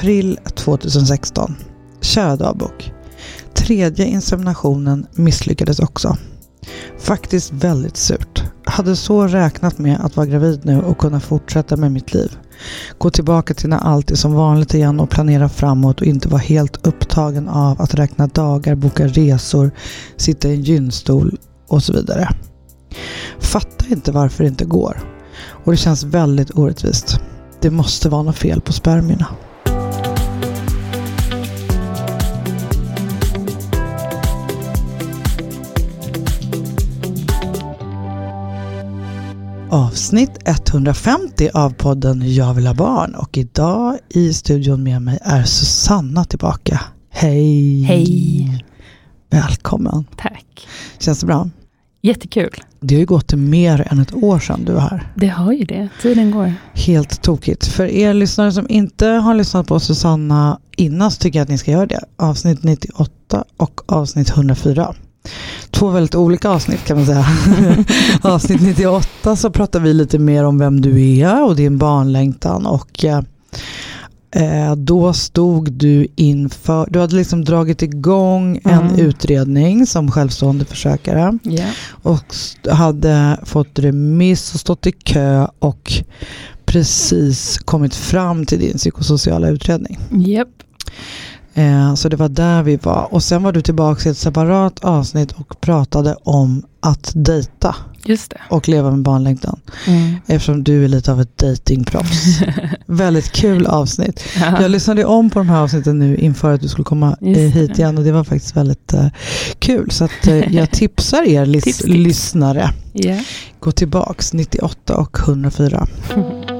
April 2016. Kära dagbok. Tredje inseminationen misslyckades också. Faktiskt väldigt surt. Hade så räknat med att vara gravid nu och kunna fortsätta med mitt liv. Gå tillbaka till när allt är som vanligt igen och planera framåt och inte vara helt upptagen av att räkna dagar, boka resor, sitta i en gynstol och så vidare. Fattar inte varför det inte går. Och det känns väldigt orättvist. Det måste vara något fel på spermierna. Avsnitt 150 av podden Jag vill ha barn och idag i studion med mig är Susanna tillbaka. Hej! Hej! Välkommen! Tack! Känns det bra? Jättekul. Det har ju gått mer än ett år sedan du var här. Det har ju det. Tiden går. Helt tokigt. För er lyssnare som inte har lyssnat på Susanna innan så tycker jag att ni ska göra det. Avsnitt 98 och avsnitt 104. Två väldigt olika avsnitt kan man säga. avsnitt 98 så pratar vi lite mer om vem du är och din barnlängtan och eh, då stod du inför, du hade liksom dragit igång en Mm. utredning som självstående försökare Ja. och hade fått remiss och stått i kö och precis kommit fram till din psykosociala utredning. Japp. Eh, så det var där vi var. Och sen var du tillbaka i ett separat avsnitt och pratade om att dejta Just det. och leva med barnlängtan. Mm. Eftersom du är lite av ett datingproffs. Väldigt kul avsnitt. Ja. Jag lyssnade om på de här avsnitten nu inför att du skulle komma eh, Just hit igen och det var faktiskt väldigt eh, kul. Så att, eh, jag tipsar er lis- Tips, tips. lyssnare. Ja. Gå tillbaks 98 och 104.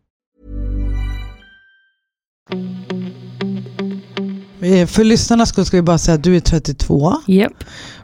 Eh, För lyssnarnas skull ska vi bara säga att du är 32, Japp.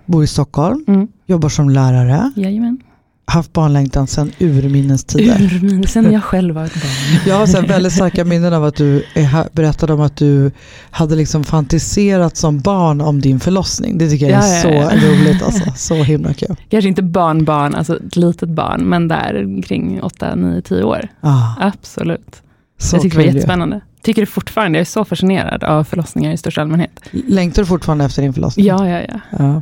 bor i Stockholm, Mm. jobbar som lärare, Jajamän. haft barnlängtan sedan urminnes tider. Urmin, sen jag själv var ett barn. Jag har så väldigt starka minnen av att du är berättade om att du hade liksom fantiserat som barn om din förlossning. Det tycker jag är Ja, så ja, ja. roligt. Alltså. Så himla kul. Kanske inte barnbarn, alltså ett litet barn, men där kring 8, 9, 10 år. Ah, Absolut. så jag tyckte det var jättespännande. Tycker det fortfarande, jag är så fascinerad av förlossningar i största allmänhet. Längtar du fortfarande efter din förlossning? Ja, ja, ja. Ja.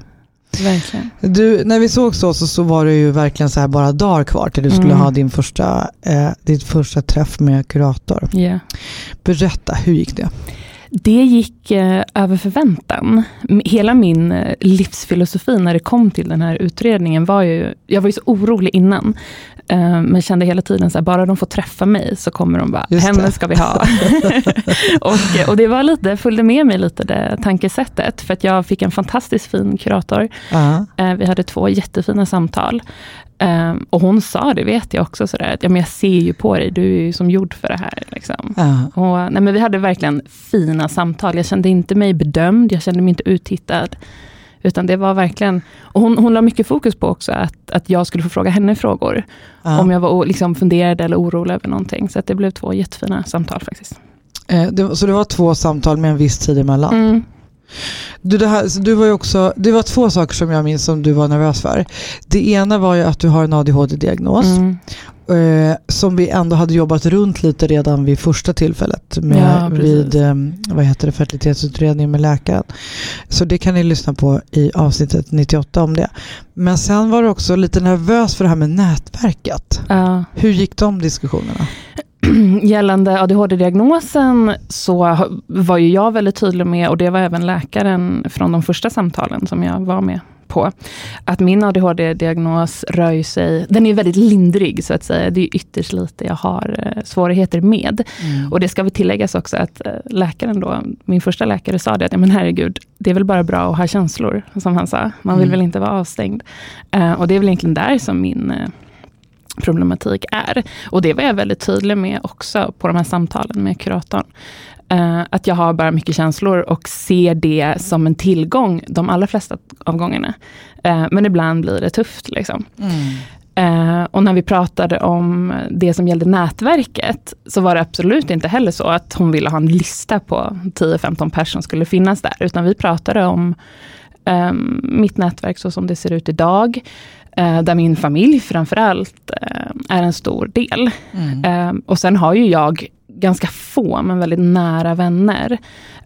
Verkligen. Du, när vi såg så, så, så var det ju verkligen så här bara dagar kvar till du skulle Mm. ha din första, eh, ditt första träff med kurator. Ja. Berätta, hur gick det? Det gick eh, över förväntan. Hela min eh, livsfilosofi när det kom till den här utredningen var ju, jag var ju så orolig innan, eh, men kände hela tiden så här, bara de får träffa mig så kommer de bara, Just henne ska vi ha. och, och det var lite, följde med mig lite det tankesättet, för att jag fick en fantastiskt fin kurator. Ja. Eh, vi hade två jättefina samtal. Eh, och hon sa, det vet jag också, sådär, att ja, men jag ser ju på dig, du är ju som gjord för det här. Liksom. Ja. Och, nej, men vi hade verkligen fina samtal. Jag kände inte mig bedömd, jag kände mig inte uttittad. Utan det var verkligen, och hon, hon la mycket fokus på också att, att jag skulle få fråga henne frågor. Ja. Om jag var liksom funderad eller orolig över någonting. Så det blev två jättefina samtal faktiskt. Eh, det, så det var två samtal med en viss tid emellan? Mm. Du, det, här, du var också, det var två saker som jag minns som du var nervös för. Det ena var ju att du har en ADHD-diagnos. Mm. Eh, som vi ändå hade jobbat runt lite redan vid första tillfället. Med, Ja, vid eh, vad heter det, fertilitetsutredning med läkaren. Så det kan ni lyssna på i avsnittet 98 om det. Men sen var du också lite nervös för det här med nätverket. Ja. Hur gick de diskussionerna? Gällande ADHD-diagnosen så var ju jag väldigt tydlig med, och det var även läkaren från de första samtalen som jag var med på, att min ADHD-diagnos rör sig, den är väldigt lindrig så att säga, det är ytterst lite jag har eh, svårigheter med. Och det ska väl tilläggas också att eh, läkaren då, min första läkare sa det, att men herregud, det är väl bara bra att ha känslor, som han sa. Man vill Mm. väl inte vara avstängd. Eh, och det är väl egentligen där som min problematik är. Och det var jag väldigt tydlig med också på de här samtalen med kuratorn. Uh, att jag har bara mycket känslor och ser det som en tillgång de allra flesta av gångerna. Uh, men ibland blir det tufft. Liksom. Mm. Uh, och när vi pratade om det som gällde nätverket, så var det absolut inte heller så att hon ville ha en lista på 10-15 personer som skulle finnas där, utan vi pratade om um, mitt nätverk så som det ser ut idag, där min familj framförallt är en stor del. Mm. och sen har ju jag ganska få, men väldigt nära vänner.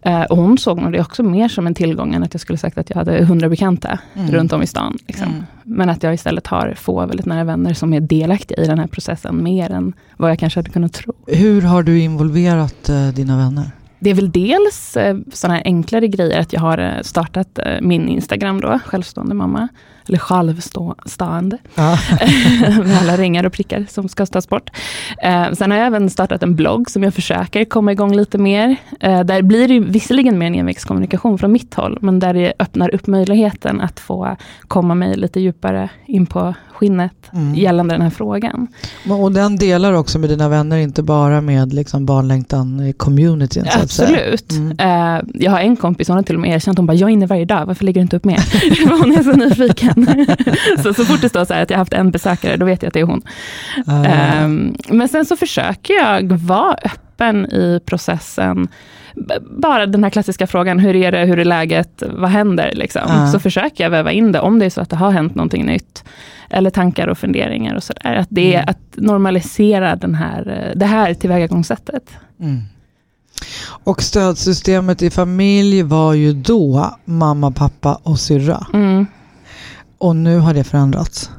Eh, och hon såg nog det också mer som en tillgång, än att jag skulle sagt att jag hade hundra bekanta mm. runt om i stan. Liksom. Mm. Men att jag istället har få väldigt nära vänner som är delaktiga i den här processen, mer än vad jag kanske hade kunnat tro. Hur har du involverat eh, dina vänner? Det är väl dels eh, sådana här enklare grejer, att jag har eh, startat eh, min Instagram då, självstående mamma eller självstående. Ja. med alla ringar och prickar som ska tas bort. Eh, sen har jag även startat en blogg som jag försöker komma igång lite mer. Eh, där blir det visserligen mer en envägskommunikation från mitt håll, men där det öppnar upp möjligheten att få komma mig lite djupare in på skinnet mm. gällande den här frågan. Och den delar också med dina vänner, inte bara med liksom barnlängtan-communityn? Absolut. Mm. Uh, jag har en kompis, hon har till och med erkänt, hon bara, jag är inne varje dag, varför lägger du inte upp mer? hon är så nyfiken. så, så fort det står så här att jag haft en besökare, då vet jag att det är hon. Uh. Um, men sen så försöker jag vara öppen i processen bara den här klassiska frågan, hur är det, hur är läget, vad händer? Liksom. Uh. Så försöker jag väva in det, om det är så att det har hänt någonting nytt eller tankar och funderingar och sådär. Att det mm. att normalisera den här, det här tillvägagångssättet. Mm. Och stödsystemet i familj var ju då mamma, pappa och syrra. Mm. Och nu har det förändrats.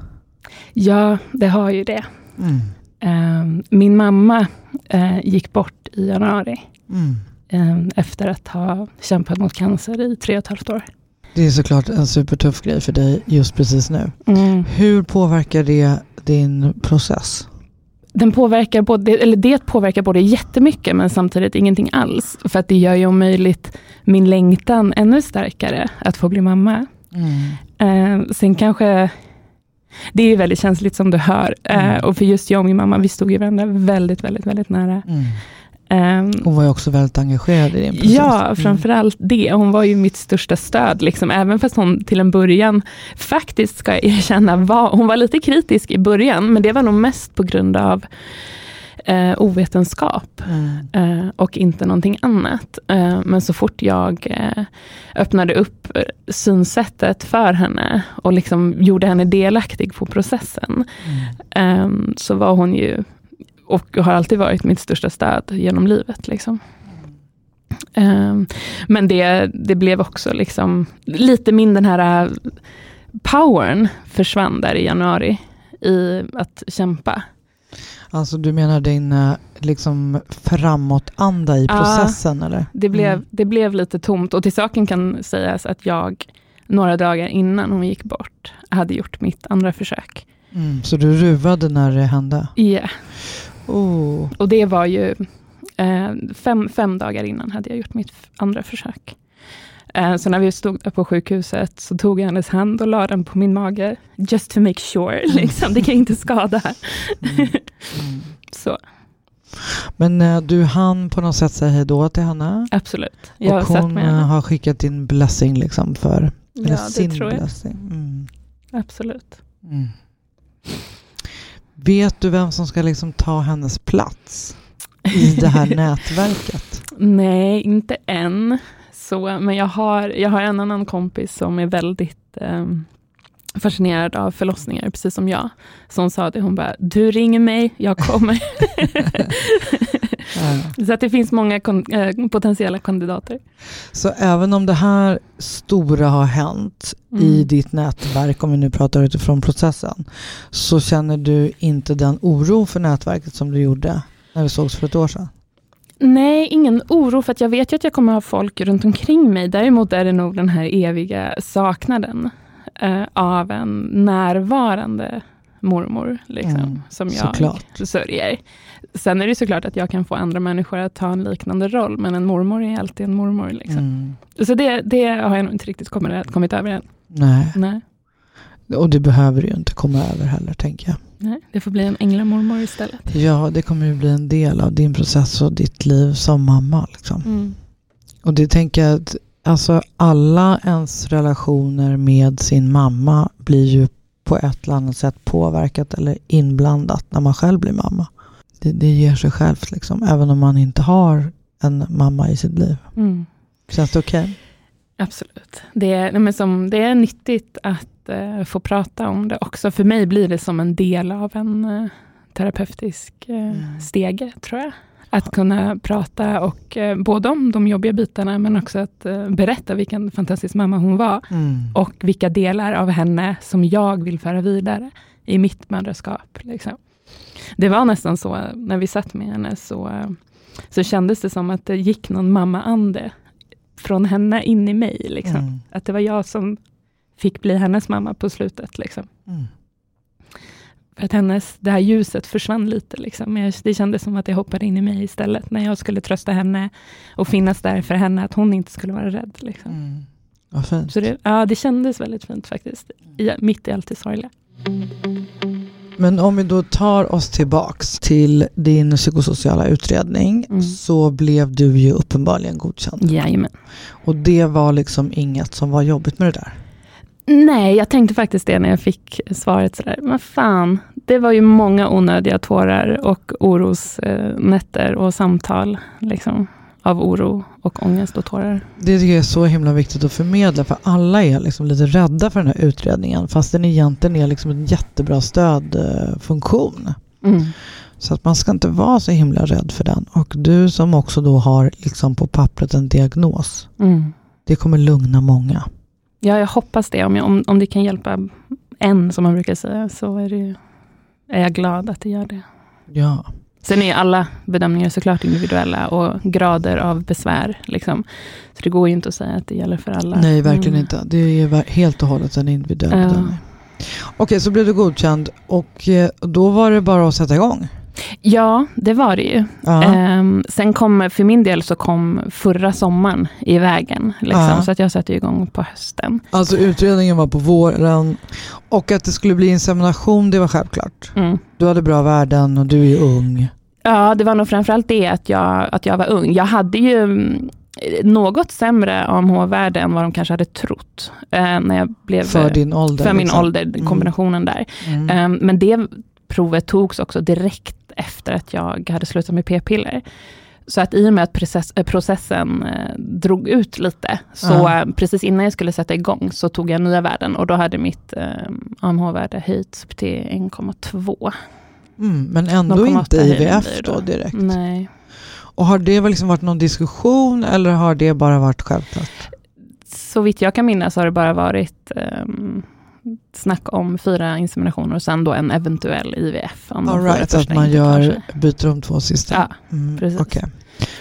Ja, det har ju det. Mm. Uh, min mamma uh, gick bort i januari. Uh, efter att ha kämpat mot cancer i tre och ett halvt år. Det är såklart en supertuff grej för dig just precis nu. Mm. Hur påverkar det din process? Den påverkar både, eller det påverkar både jättemycket men samtidigt ingenting alls. För att det gör ju om möjligt min längtan ännu starkare att få bli mamma. Mm. Eh, sen kanske, det är väldigt känsligt som du hör. Eh, mm. och för just jag och min mamma, vi stod ju varandra väldigt, väldigt, väldigt nära. Mm. Um, hon var ju också väldigt engagerad i din process. Ja, mm. framförallt det. Hon var ju mitt största stöd, liksom. även fast hon till en början, faktiskt ska jag erkänna, var, hon var lite kritisk i början, men det var nog mest på grund av eh, ovetenskap mm. eh, och inte någonting annat. Eh, men så fort jag eh, öppnade upp synsättet för henne och liksom gjorde henne delaktig på processen, mm. Ehm, så var hon ju och har alltid varit mitt största stöd genom livet. Liksom. Um, men det, det blev också liksom, lite min den här uh, powern försvann där i januari i att kämpa. Alltså du menar din uh, liksom framåtanda i processen? Ja, eller? Det, blev, mm. det blev lite tomt och till saken kan sägas att jag några dagar innan hon gick bort hade gjort mitt andra försök. Mm, så du ruvade när det hände? Ja. Yeah. Oh. Och det var ju eh, fem, fem dagar innan hade jag gjort mitt andra försök. Eh, så när vi stod där på sjukhuset så tog jag hennes hand och la den på min mage. Just to make sure, mm. liksom. det kan inte skada. Mm. Mm. så. Men eh, du hann på något sätt säga hej då till henne? Absolut. Jag och hon eh, har skickat din blessing liksom för, ja, det sin blessing. Mm. Absolut. Vet du vem som ska liksom ta hennes plats i det här nätverket? Nej, inte än. Så, men jag har, jag har en annan kompis som är väldigt eh, fascinerad av förlossningar, precis som jag. Så hon sa det, hon bara, du ringer mig, jag kommer. ja. Så att det finns många äh, potentiella kandidater. Så även om det här stora har hänt mm. i ditt nätverk, om vi nu pratar utifrån processen, så känner du inte den oro för nätverket som du gjorde när vi sågs för ett år sedan? Nej, ingen oro, för att jag vet ju att jag kommer ha folk runt omkring mig. Däremot är det nog den här eviga saknaden eh, av en närvarande mormor, liksom, mm, som jag såklart. sörjer. Sen är det såklart att jag kan få andra människor att ta en liknande roll, men en mormor är alltid en mormor. Liksom. Mm. Så det, det har jag nog inte riktigt kommit, kommit över än. Nej. Nej. Och det behöver du ju inte komma över heller, tänker jag. Nej, det får bli en änglamormor istället. Ja, det kommer ju bli en del av din process och ditt liv som mamma. Liksom. Mm. Och det tänker jag att alltså, alla ens relationer med sin mamma blir ju på ett eller annat sätt påverkat eller inblandat när man själv blir mamma. Det, det ger sig självt, liksom, även om man inte har en mamma i sitt liv. Mm. Känns det okej? Absolut. Det är, men som, det är nyttigt att eh, få prata om det också. För mig blir det som en del av en eh, terapeutisk eh, Mm. stege, tror jag. Att kunna prata och eh, både om de jobbiga bitarna, men också att eh, berätta vilken fantastisk mamma hon var. Mm. Och vilka delar av henne som jag vill föra vidare i mitt mödraskap. Liksom. Det var nästan så, när vi satt med henne, så, eh, så kändes det som att det gick någon mamma-ande från henne in i mig. Liksom. Mm. Att det var jag som fick bli hennes mamma på slutet. Liksom. Mm. För att hennes, det här ljuset försvann lite. Liksom. Jag- Det kändes som att det hoppade in i mig istället, när jag skulle trösta henne och finnas där för henne, att hon inte skulle vara rädd. Liksom. Mm. Vad fint. Så det, ja, det kändes väldigt fint faktiskt, i, mitt i allt det sorgliga. Men om vi då tar oss tillbaks till din psykosociala utredning Mm. så blev du ju uppenbarligen godkänd. Jajamän. Och det var liksom inget som var jobbigt med det där. Nej, jag tänkte faktiskt det när jag fick svaret sådär, men fan, det var ju många onödiga tårar och orosnätter och samtal, liksom, av oro och ångest och tårar. Det tycker jag är så himla viktigt att förmedla för alla är liksom lite rädda för den här utredningen fast den egentligen är liksom en jättebra stödfunktion. Mm. Så att man ska inte vara så himla rädd för den. Och du som också då har liksom på pappret en diagnos, Mm. det kommer lugna många. Ja, jag hoppas det. Om, jag, om, om det kan hjälpa en, som man brukar säga, så är, det, är jag glad att det gör det. Ja. Sen är alla bedömningar såklart individuella och grader av besvär. Liksom. Så det går ju inte att säga att det gäller för alla. Nej, verkligen Mm. inte. Det är helt och hållet en individuell Ja. bedömning. Okej, så blev du godkänd och eh, då var det bara att sätta igång. Ja, det var det ju. Ja. Ehm, sen kom, för min del så kom förra sommaren i vägen. Liksom, Ja. Så att jag satte igång på hösten. Alltså utredningen var på våren och att det skulle bli insemination, det var självklart. Mm. Du hade bra värden och du är ung. Ja, det var nog framförallt det att jag, att jag var ung. Jag hade ju mm, något sämre AMH-värde än vad de kanske hade trott. eh, när jag blev, För din ålder. för min liksom. ålder, kombinationen där. Mm. Ehm, men det provet togs också direkt efter att jag hade slutat med p-piller. Så att i och med att process, eh, processen eh, drog ut lite, så Ja. eh, precis innan jag skulle sätta igång så tog jag nya värden och då hade mitt eh, AMH-värde höjts till 1,2. Mm, men ändå 0,8 inte IVF då. direkt. Nej. Och har det liksom varit någon diskussion eller har det bara varit självklart? Så vitt jag kan minnas har det bara varit um, snack om fyra inseminationer och sen då en eventuell IVF. Om All right, att man gör, byter de två sista. Ja, Mm, precis. okej.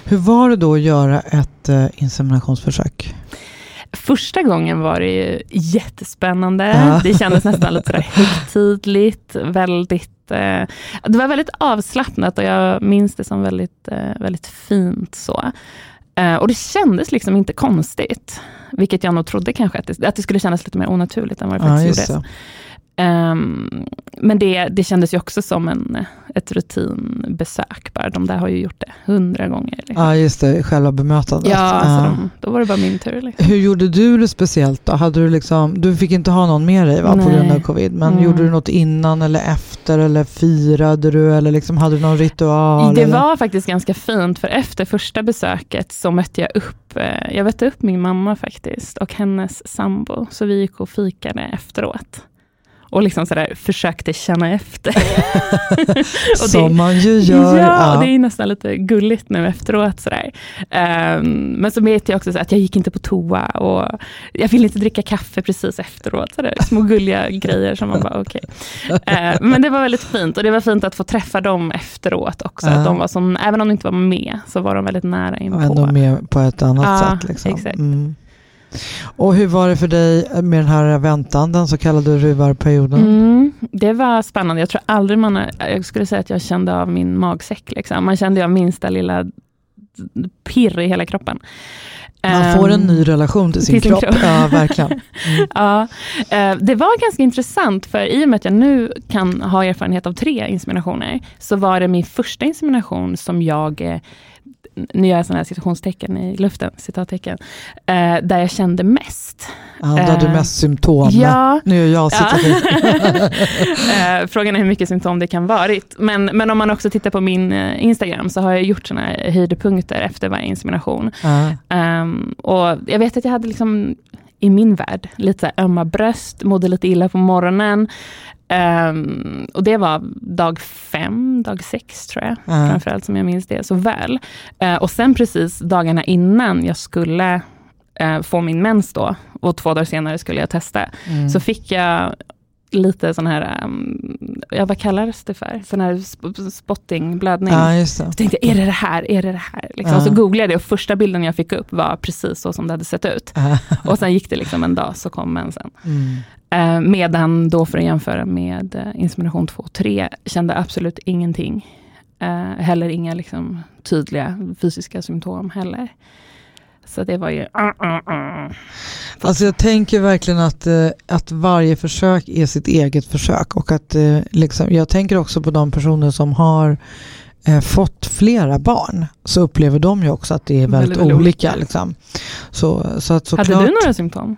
Hur var det då att göra ett eh, inseminationsförsök? Första gången var det ju jättespännande. Ja. Det kändes nästan lite sådär högtidligt. Väldigt, eh, det var väldigt avslappnat och jag minns det som väldigt, eh, väldigt fint. så. Eh, och det kändes liksom inte konstigt. Vilket jag nog trodde kanske, att det, att det skulle kännas lite mer onaturligt än vad det Ja, faktiskt just gjorde. det. Men det, det kändes ju också som en, ett rutinbesök. Bara. De där har ju gjort det hundra gånger. Liksom. Ja, just det. Själva bemötandet. Ja, alltså de, då var det bara min tur. Liksom. Hur gjorde du det speciellt då? Hade du, liksom, du fick inte ha någon med dig va, på grund av covid. Men Mm. gjorde du något innan eller efter? Eller firade du? Eller liksom, hade du någon ritual? Det eller? var faktiskt ganska fint, för efter första besöket så mötte jag upp, eh, jag mötte upp min mamma faktiskt, och hennes sambo. Så vi gick och fikade efteråt. Och liksom sådär försökte känna efter. och Som det- man ju gör. Ja, ja. det är nästan lite gulligt nu efteråt. Sådär. Ehm, men så vet jag också så att jag gick inte på toa och jag ville inte dricka kaffe precis efteråt. Sådär. Små gulliga grejer som man bara okej. Ehm, men det var väldigt fint och det var fint att få träffa dem efteråt också. Ja. Att de var som, även om de inte var med så var de väldigt nära Och inpå. ändå med på ett annat Ja, sätt. Liksom. exakt. Mm. Och hur var det för dig med den här väntan, den så kallade ruvarperioden? Mm, det var spännande. Jag tror aldrig man jag skulle säga att jag kände av min magsäck. Liksom. Man kände av minsta lilla pirr i hela kroppen. Man får en Ehm, ny relation till sin, till sin kropp. kropp. Ja, verkligen. Mm. Ja, eh, det var ganska intressant för i och med att jag nu kan ha erfarenhet av tre inseminationer, så var det min första insemination som jag, eh, nu gör jag sådana här citationstecken i luften, citattecken, eh, där jag kände mest. Ja, då har du Eh, mest symptom. Ja, Nu är jag Ja. situation. Eh, Frågan är hur mycket symptom det kan varit. Men, men om man också tittar på min eh, Instagram så har jag gjort såna här höjdpunkter efter varje insemination. Ja. Ehm, och jag vet att jag hade liksom i min värld lite ömma bröst, mådde lite illa på morgonen. Ehm, och det var dag fem, dag sex tror jag, Ja. framförallt som jag minns det så väl. Eh, och sen precis dagarna innan jag skulle eh, få min mens då, och två dagar senare skulle jag testa, Mm. så fick jag lite sån här, um, ja vad kallas det för? Sån här sp- spotting, blödning. ja. Så tänkte jag, är det det här? Är det det här? Liksom. Ja. Så googlade jag det och första bilden jag fick upp var precis så som det hade sett ut. Ja. Och sen gick det liksom en dag så kom mensen. Mm. Eh, medan då för att jämföra med eh, insemination 2 och 3 kände absolut ingenting. Eh, heller inga liksom, tydliga fysiska symptom heller. Så det var ju... Uh, uh, uh. Alltså jag tänker verkligen att, eh, att varje försök är sitt eget försök och att eh, liksom, jag tänker också på de personer som har eh, fått flera barn så upplever de ju också att det är väldigt, Väldigt, olika. Liksom. Så, så att såklart, Hade du några symptom?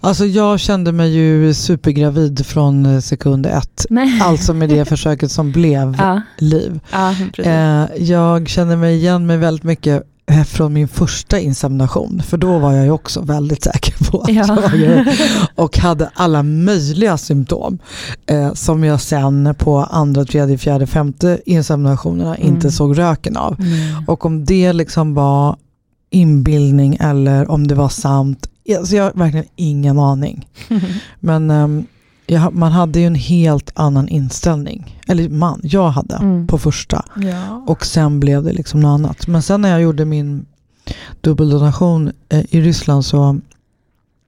Alltså jag kände mig ju supergravid från sekund ett. Nej. Alltså med det försöket som blev Ja, liv. ja. Eh, jag känner mig igen mig väldigt mycket från min första insemination. För då var jag ju också väldigt säker på att Ja. jag. Och hade alla möjliga symptom. Eh, som jag sen på andra, tredje, fjärde, femte inseminationerna Mm. inte såg röken av. Mm. Och om det liksom var inbildning eller om det var sant. Alltså jag har verkligen ingen aning. Men ehm, jag, man hade ju en helt annan inställning. Eller man, jag hade Mm. på första. ja. Och sen blev det liksom något annat. Men sen när jag gjorde min dubbeldonation eh, i Ryssland så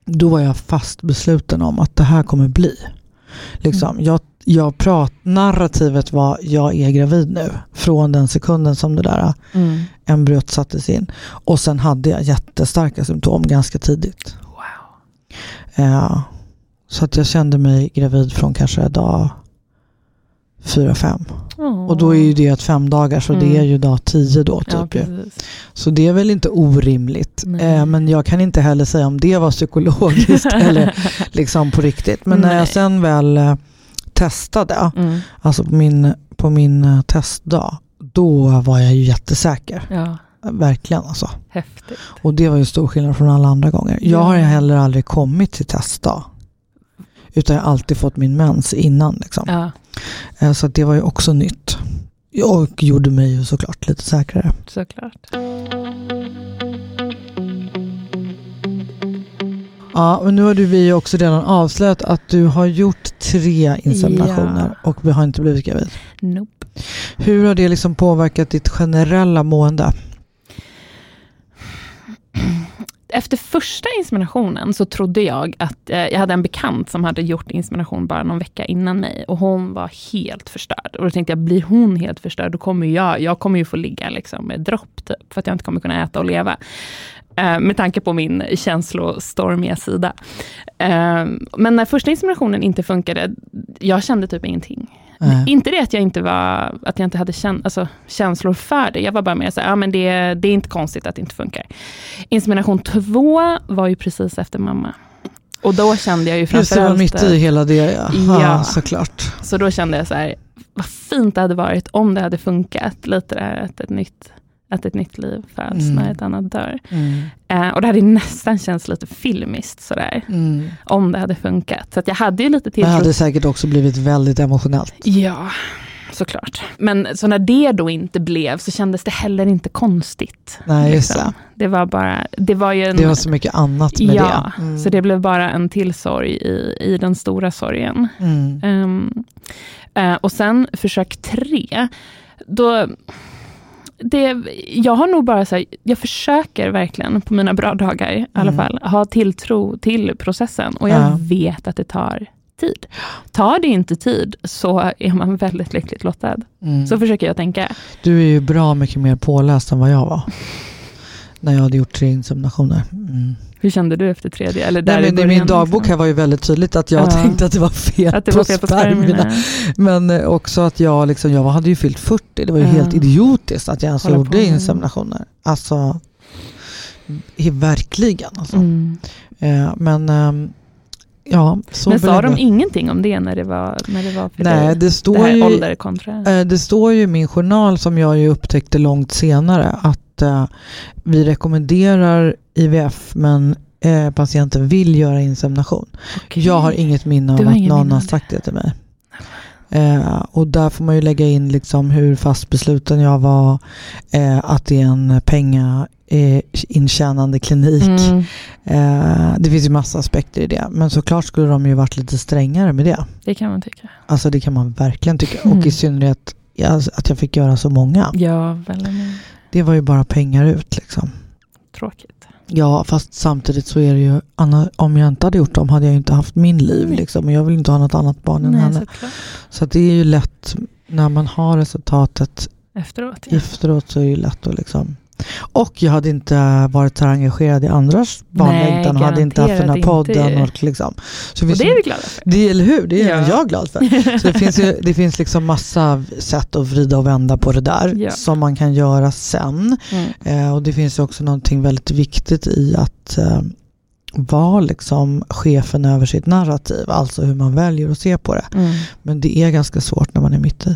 då var jag fast besluten om att det här kommer bli. Liksom, Mm. jag, jag prat, narrativet var jag är gravid nu. Från den sekunden som det där Mm. embryot sattes in. Och sen hade jag jättestarka symptom ganska tidigt. Wow. Eh, så att jag kände mig gravid från kanske dag fyra fem. Och då är ju det ett fem dagar så det Mm. är ju dag tio då. Ja, Typ, precis. så det är väl inte orimligt. Eh, men jag kan inte heller säga om det var psykologiskt eller liksom på riktigt. Men när Nej. jag sen väl eh, testade, Mm. alltså på min, på min eh, testdag, då var jag ju jättesäker. Ja, Verkligen alltså. häftigt. Och det var ju stor skillnad från alla andra gånger. Jag Ja. har heller aldrig kommit till testdag. Utan jag har alltid fått min mens innan. Liksom. Ja, Eh, Så det var ju också nytt. Och gjorde mig ju såklart lite säkrare. såklart. Ja, men nu har du vi ju också redan avslöjat att du har gjort tre inseminationer och vi har inte blivit gravid. Nope. Hur har det liksom påverkat ditt generella mående? Efter första inseminationen så trodde jag att eh, jag hade en bekant som hade gjort insemination bara någon vecka innan mig och hon var helt förstörd. Och då tänkte jag, blir hon helt förstörd, då kommer jag, jag kommer ju få ligga liksom med dropp typ, för att jag inte kommer kunna äta och leva. Eh, med tanke på min känslostormiga sida. Eh, men när första inseminationen inte funkade, jag kände typ ingenting. Nej. Inte det att jag inte, var, att jag inte hade kän, alltså, känslor för det. Jag var bara mer så här, ja, men det, det är inte konstigt att det inte funkar. Insemination två var ju precis efter mamma. Och då kände jag ju Just det, var framförallt... mitt i hela det ja. Ja. ja såklart. Så då kände jag så här, vad fint det hade varit om det hade funkat. Lite det här att ett nytt, att ett nytt liv föds Mm. när ett annat dör. Mm. Eh, och det hade nästan känts lite filmiskt sådär. Mm. Om det hade funkat. Så jag hade ju lite Det tilltro hade säkert också blivit väldigt emotionellt. Ja, såklart. Men så när det då inte blev så kändes det heller inte konstigt. Nej, just liksom. Det var bara, det var ju en... Det var så mycket annat med ja, det. Mm. så det blev bara en till sorg i, i den stora sorgen. Ehm, eh, och sen försök tre, då... Det, jag har nog bara så här, jag försöker verkligen på mina bra dagar i alla Mm. fall, ha tilltro till processen. Och jag Ja. vet att det tar tid. Tar det inte tid så är man väldigt lyckligt lottad. Mm. Så försöker jag tänka. Du är ju bra mycket mer påläst än vad jag var. när jag hade gjort tre inseminationer. Mm. Hur kände du efter tredje? Eller där Nej, men I början, min dagbok liksom? här var ju väldigt tydligt att jag Ja. tänkte att det var fel, Att det var fel på spermierna. Men eh, också att jag, liksom, jag hade ju fyllt 40. Det var ju Ja. helt idiotiskt att jag ens Hålla gjorde inseminationer. Alltså, i, verkligen. Alltså. Mm. Eh, men ehm, ja, Men sa de det. ingenting om det när det var, när det var för Nej, dig? det Det står, här ju, ålder kontra... eh, det står ju i min journal som jag ju upptäckte långt senare att eh, vi rekommenderar IVF men eh, patienten vill göra insemination. Okej. Jag har inget minne av att någon har sagt det till mig. Eh, och där får man ju lägga in liksom hur fast besluten jag var, eh, att det är en penga eh, intjänande klinik. Mm, Eh, det finns ju massa aspekter i det. Men såklart skulle de ju varit lite strängare med det. det kan man tycka. Alltså det kan man verkligen tycka. Mm. Och i synnerhet ja, att jag fick göra så många. Ja, väldigt mycket. Det var ju bara pengar ut liksom. tråkigt. Ja, fast samtidigt så är det ju, om jag inte hade gjort dem hade jag inte haft min liv liksom. Och jag vill inte ha något annat barn än Nej, henne. såklart. Så det är ju lätt, när man har resultatet Efteråt. Ja. efteråt så är det ju lätt att liksom och jag hade inte varit så engagerad i andras barnlängtan och hade inte haft den här podden. inte. Och liksom. så Och finns det är vi glada för. det, eller hur? Det är Ja. jag glad för. Så det finns, ju, det finns liksom massa sätt att vrida och vända på det där Ja. som man kan göra sen. Mm. Eh, och det finns också någonting väldigt viktigt i att eh, vara liksom chefen över sitt narrativ, alltså hur man väljer att se på det. Mm. Men det är ganska svårt när man är mitt i.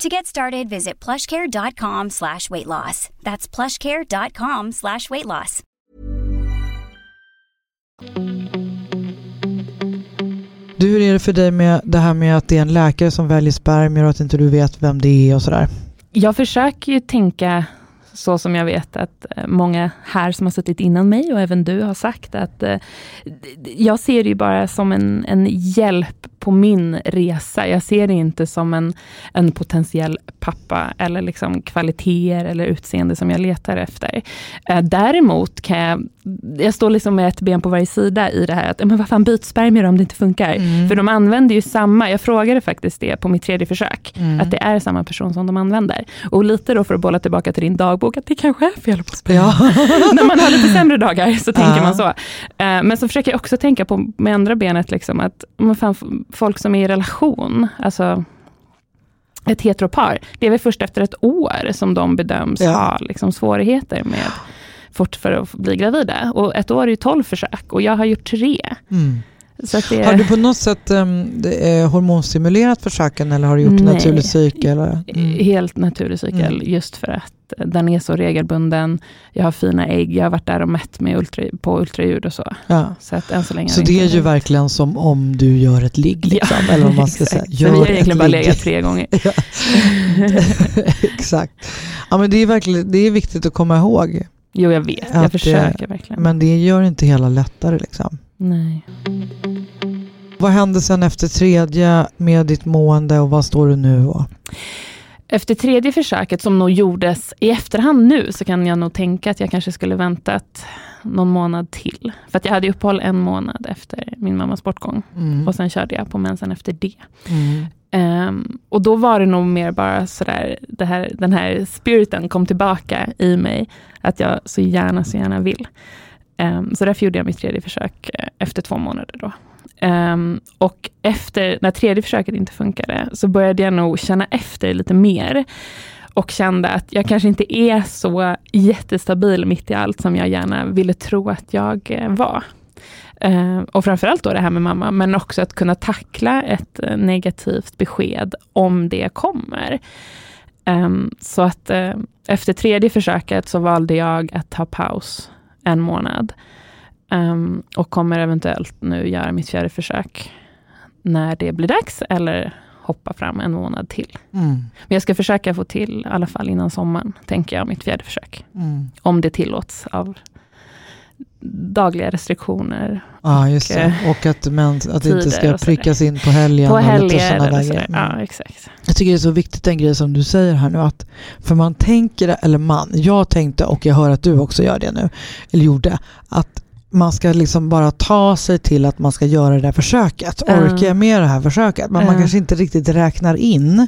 To get started, visit plushcare.com slash weight loss. That's plushcare.com slash weight loss. Du, hur är det för dig med det här med att det är en läkare som väljer spermier och att inte du vet vem det är och sådär? Jag försöker ju tänka så som jag vet att eh, många här som har suttit innan mig och även du har sagt att eh, jag ser det ju bara som en, en hjälp på min resa. Jag ser det inte som en, en potentiell pappa eller liksom kvaliteter eller utseende som jag letar efter. Eh, däremot kan jag, jag står liksom med ett ben på varje sida i det här att, men vad fan byt spermier om det inte funkar? Mm. För de använder ju samma, jag frågade faktiskt det på mitt tredje försök, Mm. att det är samma person som de använder. Och lite då för att bolla tillbaka till din dagbok, att det kanske är fel på spermier. Ja. När man har lite sämre dagar så tänker Ja. man så. Eh, Men så försöker jag också tänka på med andra benet, liksom, att fan, folk som är i relation, alltså ett heteropar, det är väl först efter ett år som de bedöms Ja. ha liksom, svårigheter med fort för att bli gravida. Och ett år är ju tolv försök och jag har gjort tre. Mm. Det, Har du på något sätt um, det hormonstimulerat försöken eller har du gjort en Nej. naturlig cykel? Eller? Mm. Helt naturlig cykel, Mm. just för att den är så regelbunden. Jag har fina ägg, jag har varit där och mätt med ultra, på ultraljud och så. Ja. Så att än så länge Så det är ju verkligen som om du gör ett ligg. Liksom, eller vad man ska säga. Exakt. Så vi har egentligen bara legat tre gånger. Ja. Exakt. Ja, men det, är verkligen, det är viktigt att komma ihåg. Jo, jag vet. Jag det- försöker verkligen. Men det gör inte hela lättare. Liksom. Nej. Vad hände sen efter tredje med ditt mående och vad står du nu? Och? Efter tredje försöket, som nog gjordes i efterhand nu, så kan jag nog tänka att jag kanske skulle väntat någon månad till. För att jag hade uppehåll en månad efter min mammas bortgång. Mm. Och sen körde jag på mensen efter det. Mm. Ehm, och då var det nog mer bara sådär, det här, den här spiriten kom tillbaka i mig, att jag så gärna, så gärna vill. Um, så därför gjorde jag mitt tredje försök eh, efter två månader då. Um, och efter, när tredje försöket inte funkade, så började jag nog känna efter lite mer. och kände att jag kanske inte är så jättestabil mitt i allt som jag gärna ville tro att jag eh, var. Uh, och framförallt då det här med mamma, men också att kunna tackla ett eh, negativt besked om det kommer. Um, så att uh, efter tredje försöket så valde jag att ta paus en månad. Um, och kommer eventuellt nu göra mitt fjärde försök när det blir dags, eller hoppa fram en månad till. Mm. Men jag ska försöka få till, i alla fall innan sommaren, tänker jag, mitt fjärde försök. Mm. Om det tillåts av dagliga restriktioner. Ja, just det. Eh, och att, men, att det inte ska prickas in på helgen. På helger eller sådär. Ja, exakt. Jag tycker det är så viktigt en grej som du säger här nu. Att, för man tänker, eller man, jag tänkte och jag hör att du också gör det nu, eller gjorde, att man ska liksom bara ta sig till att man ska göra det där försöket. Orkar jag med det här försöket? Men man kanske inte riktigt räknar in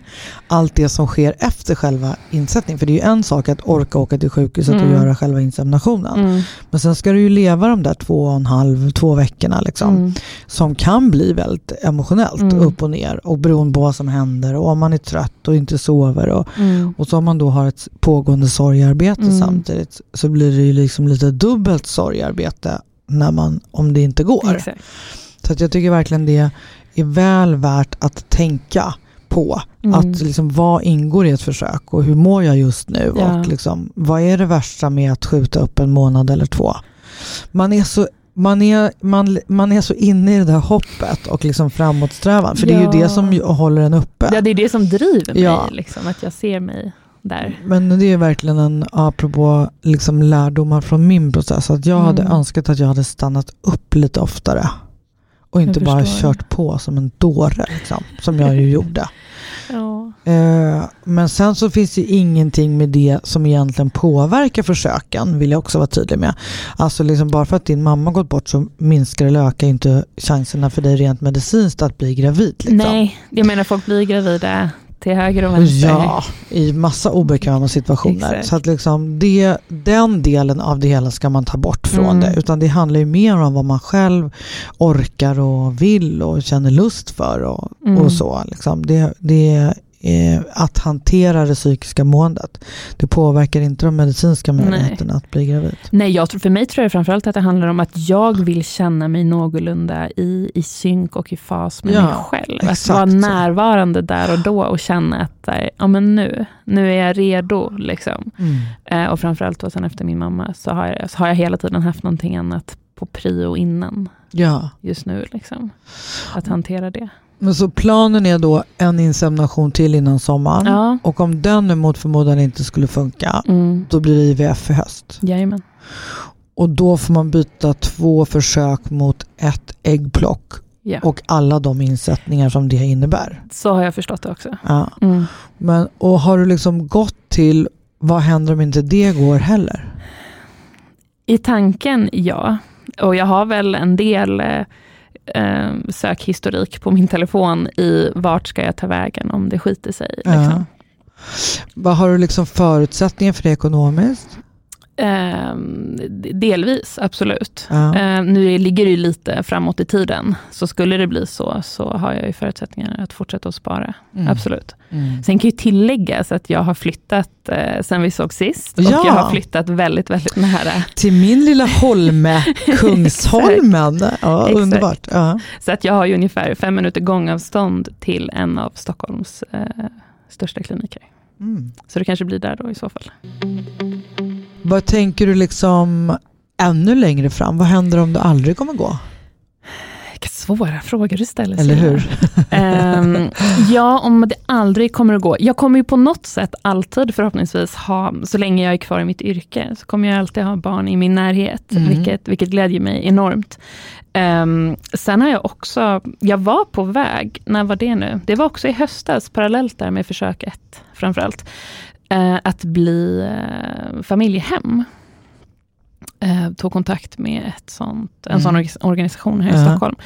allt det som sker efter själva insättningen. För det är ju en sak att orka åka till sjukhuset mm. och göra själva inseminationen. Mm. Men sen ska du ju leva de där två och en halv, två veckorna liksom, mm. som kan bli väldigt emotionellt mm. upp och ner och beroende på vad som händer och om man är trött och inte sover och, mm. och så om man då har ett pågående sorgarbete mm. samtidigt så blir det ju liksom lite dubbelt sorgarbete när man, om det inte går. Exakt. Så att jag tycker verkligen det är väl värt att tänka på. Mm. Att liksom, vad ingår i ett försök och hur mår jag just nu? Ja. Och liksom, vad är det värsta med att skjuta upp en månad eller två? Man är så man är, man, man är så inne i det där hoppet och liksom framåtsträvan. För ja. det är ju det som håller en uppe. Ja, det är det som driver mig. Ja. Liksom, att jag ser mig där. Men det är verkligen en, apropå liksom lärdomar från min process, att jag mm. hade önskat att jag hade stannat upp lite oftare. Och inte bara kört på som en dåre, liksom, som jag ju gjorde. Ja. Eh, men sen så finns det ingenting med det som egentligen påverkar försöken, vill jag också vara tydlig med. Alltså liksom bara för att din mamma gått bort så minskar eller ökar inte chanserna för dig rent medicinskt att bli gravid. Liksom. Nej, jag menar folk blir gravida till höger och vänster. Ja, i massa obekväma situationer. Exakt. Så att liksom det, den delen av det hela ska man ta bort från mm. det. Utan det handlar ju mer om vad man själv orkar och vill och känner lust för och, mm. och så. Liksom. Det, det eh, att hantera det psykiska måendet. Det påverkar inte de medicinska möjligheterna att bli gravid. Nej, jag tror, för mig tror jag framförallt att det handlar om att jag vill känna mig någorlunda i, i synk och i fas med ja, mig själv. Att vara närvarande där och då och känna att ja, men nu, nu är jag redo. Liksom. Mm. Eh, och framförallt då sen efter min mamma så har, jag, så har jag hela tiden haft någonting annat på prio innan. Ja. Just nu. Liksom. Att hantera det. Men så planen är då en insemination till innan sommaren. Ja. Och om den nu mot förmodan inte skulle funka, mm. då blir det IVF i höst. Jajamän. Och då får man byta två försök mot ett äggplock. Ja. Och alla de insättningar som det innebär. Så har jag förstått det också. Ja. Mm. Men, och har du liksom gått till, vad händer om inte det går heller? I tanken, ja. Och jag har väl en del eh, sökhistorik på min telefon i vart ska jag ta vägen om det skiter sig. Liksom. Ja. Vad Har du liksom förutsättningar för det ekonomiskt? Eh, delvis, absolut. Ja. Eh, nu ligger det ju lite framåt i tiden, så skulle det bli så, så har jag ju förutsättningar att fortsätta att spara. Mm. Absolut. Mm. Sen kan ju tilläggas att jag har flyttat eh, sen vi såg sist, och ja. jag har flyttat väldigt, väldigt nära. Till min lilla holme, Kungsholmen. ja, underbart. Ja. Så att jag har ju ungefär fem minuter gångavstånd till en av Stockholms eh, största kliniker. Mm. Så det kanske blir där då i så fall. Vad tänker du liksom ännu längre fram? Vad händer om du aldrig kommer gå? Vilka svåra frågor du ställer. Eller hur? um, ja, om det aldrig kommer att gå. Jag kommer ju på något sätt alltid förhoppningsvis ha, så länge jag är kvar i mitt yrke, så kommer jag alltid ha barn i min närhet, mm. vilket, vilket glädjer mig enormt. Um, sen har jag också, jag var på väg, när var det nu? Det var också i höstas, parallellt där med försök ett framförallt att bli eh, familjehem. Eh, tog kontakt med ett sånt, en mm. sån organisation här i Stockholm.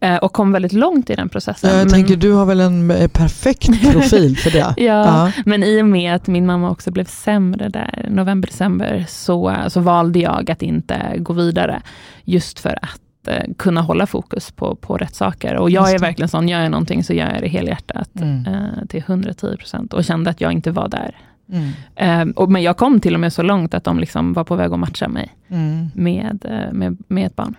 Eh, och kom väldigt långt i den processen. Jag men, tänker, du har väl en eh, perfekt profil för det? ja, ja, men i och med att min mamma också blev sämre där, november, december, så, så valde jag att inte gå vidare. Just för att eh, kunna hålla fokus på, på rätt saker. Och jag är verkligen sån, gör jag någonting så gör jag det helhjärtat mm. eh, till 110 procent. Och kände att jag inte var där Mm. Eh, och, men jag kom till och med så långt att de liksom var på väg att matcha mig Mm. med, eh, med, med ett barn.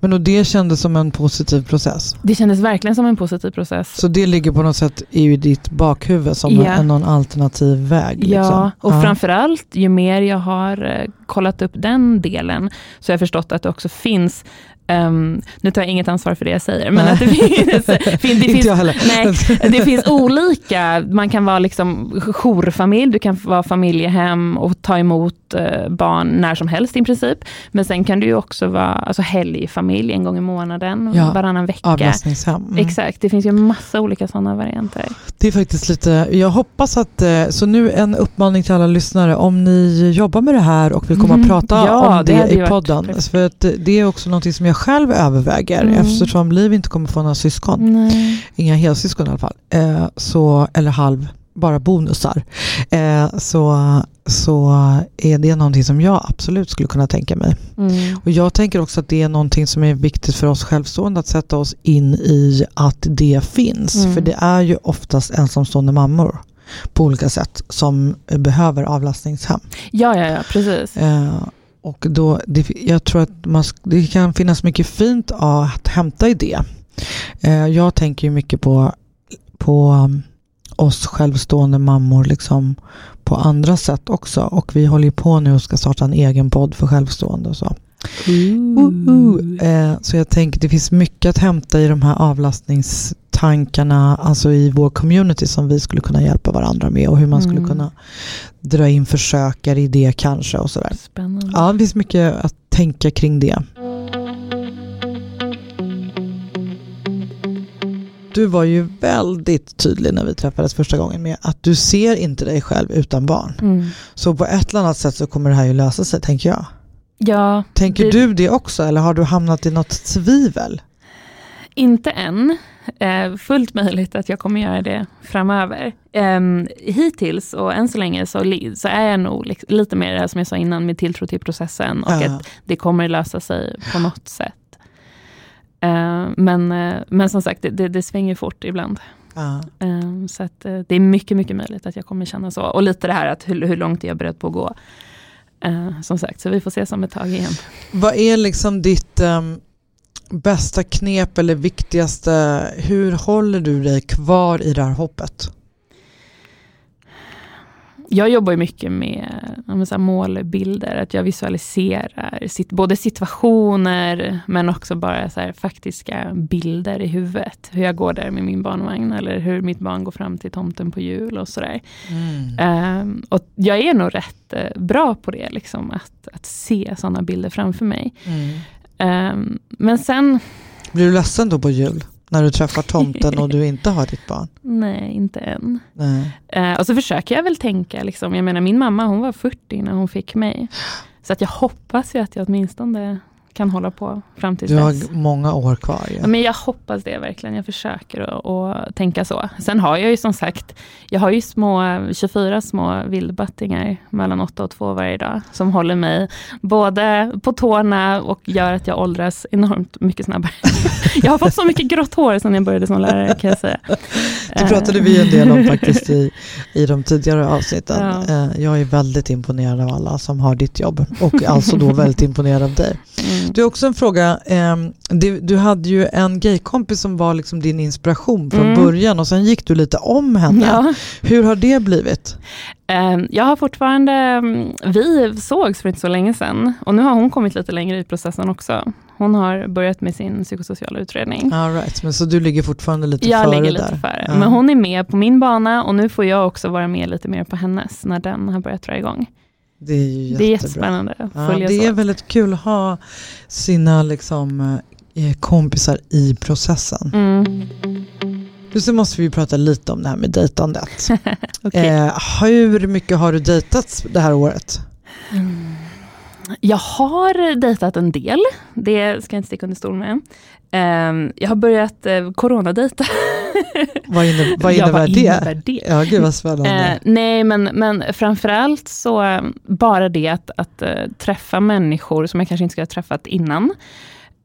Men och det kändes som en positiv process. Det kändes verkligen som en positiv process. Så det ligger på något sätt i ditt bakhuvud som Ja. en, någon alternativ väg? Ja, liksom. och Ja. framförallt ju mer jag har eh, kollat upp den delen, så har jag förstått att det också finns ehm, nu tar jag inget ansvar för det jag säger, men Nej. att det finns, fin, det finns. Nej, det finns olika, man kan vara liksom jourfamilj, du kan vara familjehem och ta emot eh, barn när som helst i princip. Men sen kan du ju också vara alltså helgfamilj en gång i månaden, Ja, varannan vecka. Avlastningshem. Mm. Exakt, det finns ju massa olika sådana varianter. Det är faktiskt lite, jag hoppas att, eh, så nu en uppmaning till alla lyssnare, om ni jobbar med det här och vill komma Mhm. och prata Ja, om det det, i podden. För att det är också något som jag själv överväger Mm. eftersom Liv inte kommer få några syskon, Nej. inga helsyskon i alla fall, eh, så, eller halv, bara bonusar, eh, så, så är det någonting som jag absolut skulle kunna tänka mig. Mm. Och jag tänker också att det är någonting som är viktigt för oss självstående att sätta oss in i att det finns. Mm. För det är ju oftast ensamstående mammor på olika sätt som behöver avlastningshem. Ja, ja, ja, precis. Eh, och då, det, jag tror att man, det kan finnas mycket fint att hämta i det. Eh, jag tänker ju mycket på, på oss självstående mammor liksom på andra sätt också. Och vi håller på nu och ska starta en egen podd för självstående och så. Woho! Eh, så jag tänker det finns mycket att hämta i de här avlastningstankarna, alltså i vår community som vi skulle kunna hjälpa varandra med och hur man skulle Mm. kunna dra in försökare i det kanske och sådär. Spännande. Ja, det finns mycket att tänka kring det. Du var ju väldigt tydlig när vi träffades första gången med att du ser inte dig själv utan barn. Mm. Så på ett eller annat sätt så kommer det här ju lösa sig, tänker jag. Ja, Tänker det- du det också eller har du hamnat i något tvivel? Inte än. Eh, fullt möjligt att jag kommer göra det framöver. Eh, hittills och än så länge så, är jag nog lite mer det här som jag sa innan med tilltro till processen och Ja. att det kommer lösa sig på något sätt. Eh, men, eh, men som sagt, det, det, svänger fort ibland. Ja. Eh, så att, det är mycket, mycket möjligt att jag kommer känna så. Och lite det här att hur, hur långt är jag beredd på att gå. Som sagt, så vi får se som ett tag igen. Vad är liksom ditt ehm, bästa knep eller viktigaste, hur håller du dig kvar i det här hoppet? Jag jobbar mycket med så målbilder, att jag visualiserar sit, både situationer men också bara så faktiska bilder i huvudet. Hur jag går där med min barnvagn eller hur mitt barn går fram till tomten på jul och sådär. Ehm, och jag är nog rätt eh, bra på det, liksom, att, att se sådana bilder framför mig. Mm. Ehm, men sen, Blir du ledsen då på jul? När du träffar tomten och du inte har ditt barn? nej inte än. Nej. Eh, och så försöker jag väl tänka, liksom, jag menar min mamma hon var 40 när hon fick mig. Så att jag hoppas ju att jag åtminstone kan hålla på fram till Du dess. har många år kvar. Ja, men jag hoppas det verkligen, jag försöker att tänka så. Sen har jag ju som sagt, jag har ju små, 24 små vildbattingar mellan 8 och 2 varje dag, som håller mig både på tårna och gör att jag åldras enormt mycket snabbare. jag har fått så mycket grått hår sedan jag började som lärare kan jag säga. Det pratade vi en del om faktiskt i, i de tidigare avsnitten. Ja. Eh, Jag är väldigt imponerad av alla som har ditt jobb och alltså då väldigt imponerad av dig. Mm. Du har också en fråga. ehm, Du, du hade ju en gaykompis som var liksom din inspiration från Mm. början och sen gick du lite om henne. Ja. Hur har det blivit? Eh, Jag har fortfarande, mm, vi sågs för inte så länge sedan och nu har hon kommit lite längre i processen också. Hon har börjat med sin psykosociala utredning. All right, men så du ligger fortfarande lite jag före ligger där? lite före. Ja. Men hon är med på min bana och nu får jag också vara med lite mer på hennes när den har börjat dra igång. Det är ju jättebra. Det är jättespännande att Ja, följa det är så. väldigt kul att ha sina liksom, eh, kompisar i processen. Mm. Nu så måste vi prata lite om det här med dejtandet. Okej. eh, hur mycket har du dejtat det här året? Mm. Jag har dejtat en del, det ska jag inte sticka under stol med. Ehm, jag har börjat uh, coronadejta. Vad, inne, vad Ja, innebär vad det? innebär det? Ja, gud vad spännande. Eh, nej, men, men framförallt så eh, bara det att, att eh, träffa människor som jag kanske inte skulle ha träffat innan.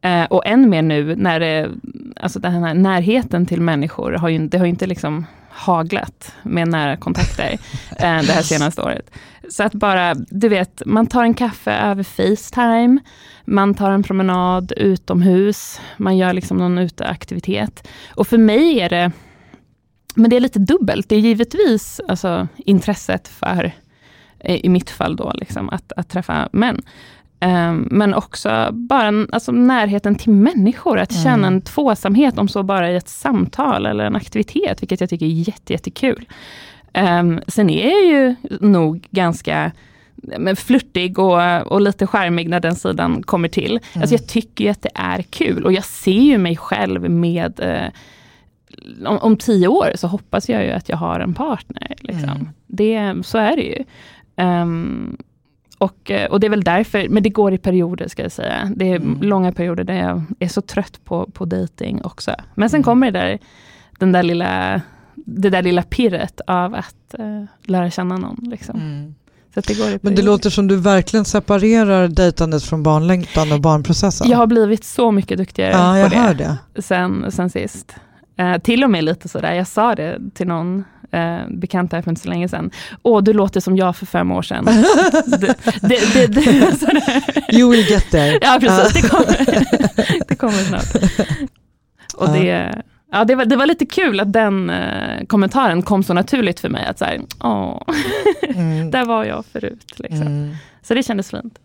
Eh, och än mer nu när det, alltså den här närheten till människor, har ju, det har ju inte liksom haglat med nära kontakter eh, det här senaste året. Så att bara, du vet, man tar en kaffe över Facetime, man tar en promenad utomhus, man gör liksom någon uteaktivitet. Och för mig är det, men det är lite dubbelt. Det är givetvis alltså, intresset för, i mitt fall då, liksom, att, att träffa män. Um, men också bara alltså, närheten till människor, att känna mm. en tvåsamhet, om så bara i ett samtal eller en aktivitet, vilket jag tycker är jätte, jättekul. Um, sen är jag ju nog ganska men flörtig och, och lite charmig när den sidan kommer till. Mm. Alltså jag tycker ju att det är kul och jag ser ju mig själv med eh, om, om, tio år så hoppas jag ju att jag har en partner. Liksom. Mm. Det, så är det ju. Um, och, eh, och det är väl därför, men det går i perioder ska jag säga. Det är mm. långa perioder där jag är så trött på, på dating också. Men sen mm. kommer det där, den där lilla, det där lilla pirret av att uh, lära känna någon. Liksom. Mm. Så det går men det låter som du verkligen separerar dejtandet från barnlängtan och barnprocessen. Jag har blivit så mycket duktigare ja, på det, det. Sen, sen sist. Uh, till och med lite sådär, jag sa det till någon eh, bekant här för inte så länge sedan. Åh, du låter som jag för fem år sedan. det, det, det, you will get there. Ja, precis. Det kommer, det kommer snart. Och det, ja, det, var, det var lite kul att den eh, kommentaren kom så naturligt för mig. Att så här, åh, mm. där var jag förut. Liksom. Mm. Så det kändes fint.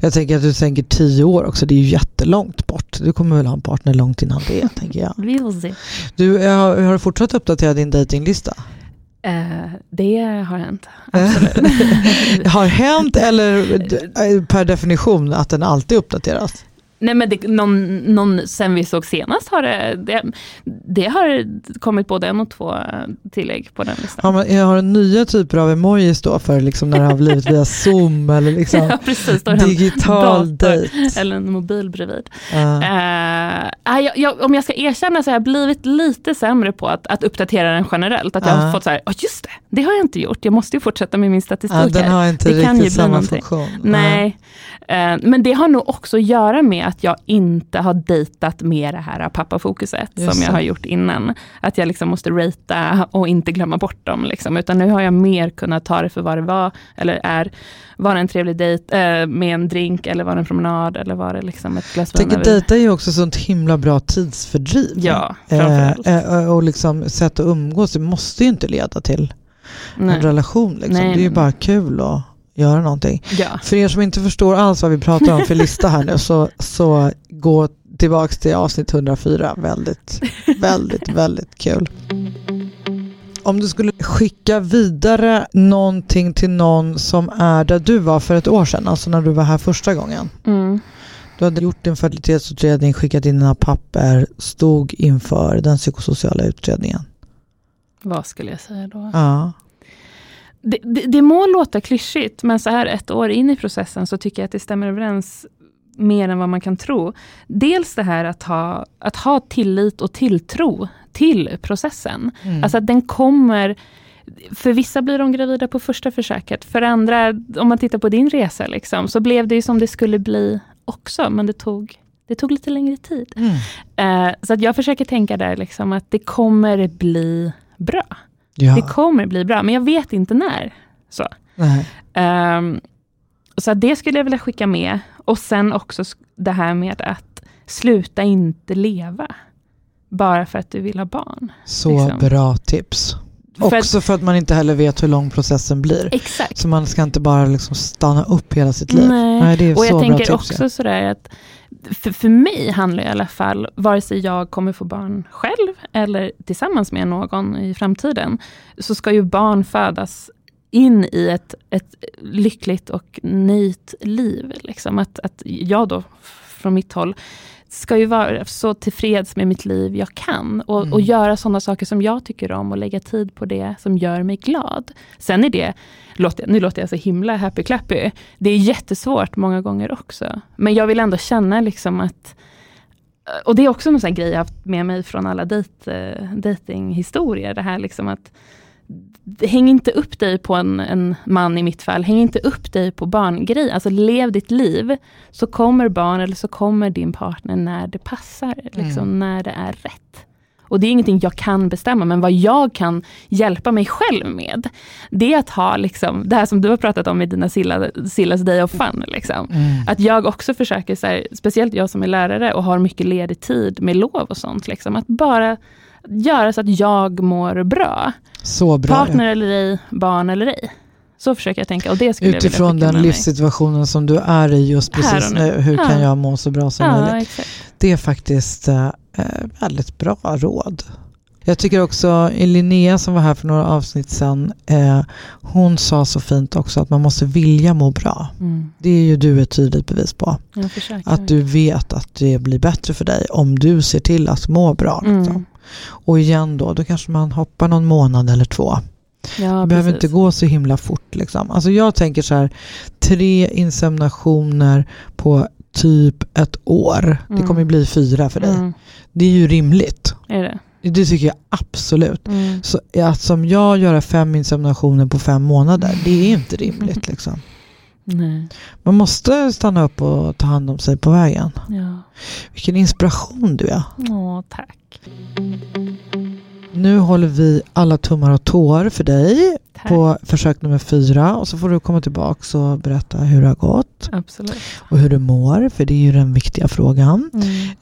Jag tänker att du tänker tio år också, det är ju jättelångt bort. Du kommer väl ha en partner långt innan det, tänker jag. Vi får se. Du, har, har du fortsatt uppdatera din datinglista? Uh, det har hänt, absolut. har hänt eller per definition att den alltid uppdateras? Nej men det, någon, någon, sen vi såg senast har det, det, det, har kommit både en och två tillägg på den listan. Men jag har nya typer av emojis då för liksom när det har blivit via zoom eller liksom ja, precis, digital dejt. Eller en mobil bredvid. Uh. Uh, jag, jag, om jag ska erkänna så har jag blivit lite sämre på att, att uppdatera den generellt. Att jag uh. har fått så här, oh, just det, har jag inte gjort. Jag måste ju fortsätta med min statistik uh, Den har inte det riktigt samma funktion. Nej, uh, men det har nog också att göra med att jag inte har dejtat med det här pappafokuset Just som jag har gjort innan. Att jag liksom måste ratea och inte glömma bort dem. Liksom. Utan nu har jag mer kunnat ta det för vad det var, eller är. Var det en trevlig dejt äh, med en drink, eller var det en promenad, eller var det liksom ett glas vin? Jag dejta är ju också sånt himla bra tidsfördriv. Ja, framförallt. Eh, eh, och liksom sätt att umgås, det måste ju inte leda till Nej. en relation. Liksom. Nej. Det är ju bara kul och göra någonting. Ja. För er som inte förstår alls vad vi pratar om för lista här nu så, så gå tillbaka till avsnitt 104. Väldigt, väldigt, väldigt kul. Om du skulle skicka vidare någonting till någon som är där du var för ett år sedan, alltså när du var här första gången. Mm. Du hade gjort din fertilitetsutredning, skickat in dina papper, stod inför den psykosociala utredningen. Vad skulle jag säga då? Ja det, det, det må låta klyschigt, men så här ett år in i processen så tycker jag att det stämmer överens mer än vad man kan tro. Dels det här att ha, att ha tillit och tilltro till processen. Mm. Alltså att den kommer för vissa blir de gravida på första försöket. För andra, om man tittar på din resa, liksom, så blev det ju som det skulle bli också. Men det tog, det tog lite längre tid. Mm. Uh, så att jag försöker tänka där liksom, att det kommer bli bra. Ja. Det kommer bli bra, men jag vet inte när. Så, um, så det skulle jag vilja skicka med. Och sen också det här med att sluta inte leva. Bara för att du vill ha barn. Så liksom. bra tips. För också för att man inte heller vet hur lång processen blir. Exakt. Så man ska inte bara liksom stanna upp hela sitt liv. Nej, Nej det är och så jag tänker tips, också ja. sådär att för, för mig handlar det i alla fall, vare sig jag kommer få barn själv eller tillsammans med någon i framtiden, så ska ju barn födas in i ett, ett lyckligt och nöjt liv. Liksom. Att, att jag då, från mitt håll, ska ju vara så tillfreds med mitt liv jag kan. Och, mm. och göra sådana saker som jag tycker om och lägga tid på det som gör mig glad. Sen är det, nu låter jag så himla happy clappy, det är jättesvårt många gånger också. Men jag vill ändå känna liksom att och det är också en sån grej jag haft med mig från alla dejt, uh, datinghistorier. Det här liksom att häng inte upp dig på en, en man i mitt fall, häng inte upp dig på barngrej. Alltså lev ditt liv. Så kommer barn eller så kommer din partner när det passar. Liksom, Mm. När det är rätt. Och det är ingenting jag kan bestämma, men vad jag kan hjälpa mig själv med, det är att ha liksom, det här som du har pratat om i dina Silla, Sillas Day of Fun. Liksom. Mm. Att jag också försöker, så här, speciellt jag som är lärare och har mycket ledig tid med lov och sånt, liksom, att bara göra så att jag mår bra. Så bra. Partner eller ej, barn eller ej. Så försöker jag tänka och det skulle Utifrån jag vilja den med mig. livssituationen som du är i just precis nu. nu. Hur kan Ja. jag må så bra som Ja, möjligt? exakt. Det är faktiskt eh, väldigt bra råd. Jag tycker också, Linnea som var här för några avsnitt sedan, eh, hon sa så fint också att man måste vilja må bra. Mm, Det är ju du ett tydligt bevis på. Att du vet att det blir bättre för dig om du ser till att må bra. Liksom. Mm. Och igen då, då kanske man hoppar någon månad eller två. Ja, Det behöver precis. inte gå så himla fort. Liksom. Alltså jag tänker så här, tre inseminationer på typ ett år. Det Mm. kommer bli fyra för dig. Mm, Det är ju rimligt. är det? Det tycker jag absolut. Mm. Så att som jag göra fem inseminationer på fem månader, det är inte rimligt. Liksom. Nej. Man måste stanna upp och ta hand om sig på vägen. Ja. Vilken inspiration du är. Åh, tack. Nu håller vi alla tummar och tår för dig tack. på försök nummer fyra och så får du komma tillbaka och berätta hur det har gått Absolut. och hur du mår, för det är ju den viktiga frågan.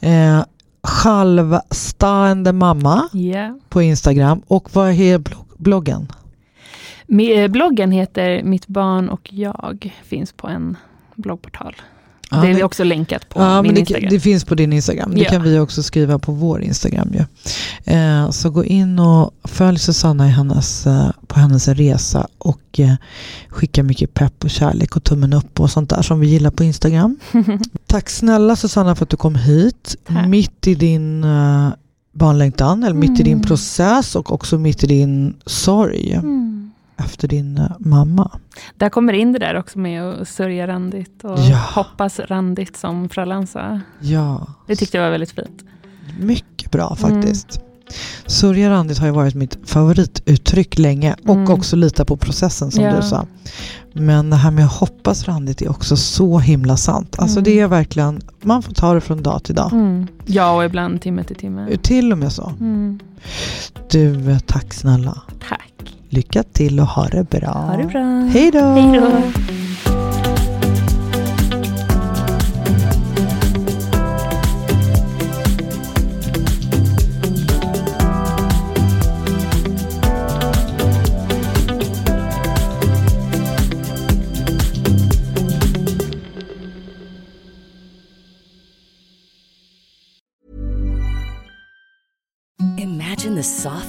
Mm. Eh, Självstående mamma Ja. på Instagram och vad är blogg- bloggen? Eh, Bloggen heter Mitt barn och jag. Finns på en bloggportal. Ja, det är men- också länkat på Ja, min det, Instagram. det finns på din Instagram. Det Ja. kan vi också skriva på vår Instagram. Ju. Eh, så gå in och följ Susanna i hennes, eh, på hennes resa och eh, skicka mycket pepp och kärlek och tummen upp och sånt där som vi gillar på Instagram. Tack snälla Susanna för att du kom hit. Tack. Mitt i din uh, barnlängtan, eller mitt i din Mm. process och också mitt i din sorg Mm. Efter din eh, mamma. Där kommer in det där också med att sörja randigt och Ja. hoppas randigt som Fröland sa. Ja, Det tyckte jag var väldigt fint. mycket bra Mm. faktiskt. Sörja randigt har ju varit mitt favorituttryck länge och Mm. också lita på processen som Ja. du sa. Men det här med att hoppas randigt är också så himla sant. Alltså Mm. det är verkligen, man får ta det från dag till dag. Mm. Ja, och ibland timme till timme. Till och med så. Mm. Du, eh, tack snälla. Tack. Lycka till och ha det bra. Ha det bra. Hej då! Hej då. Imagine the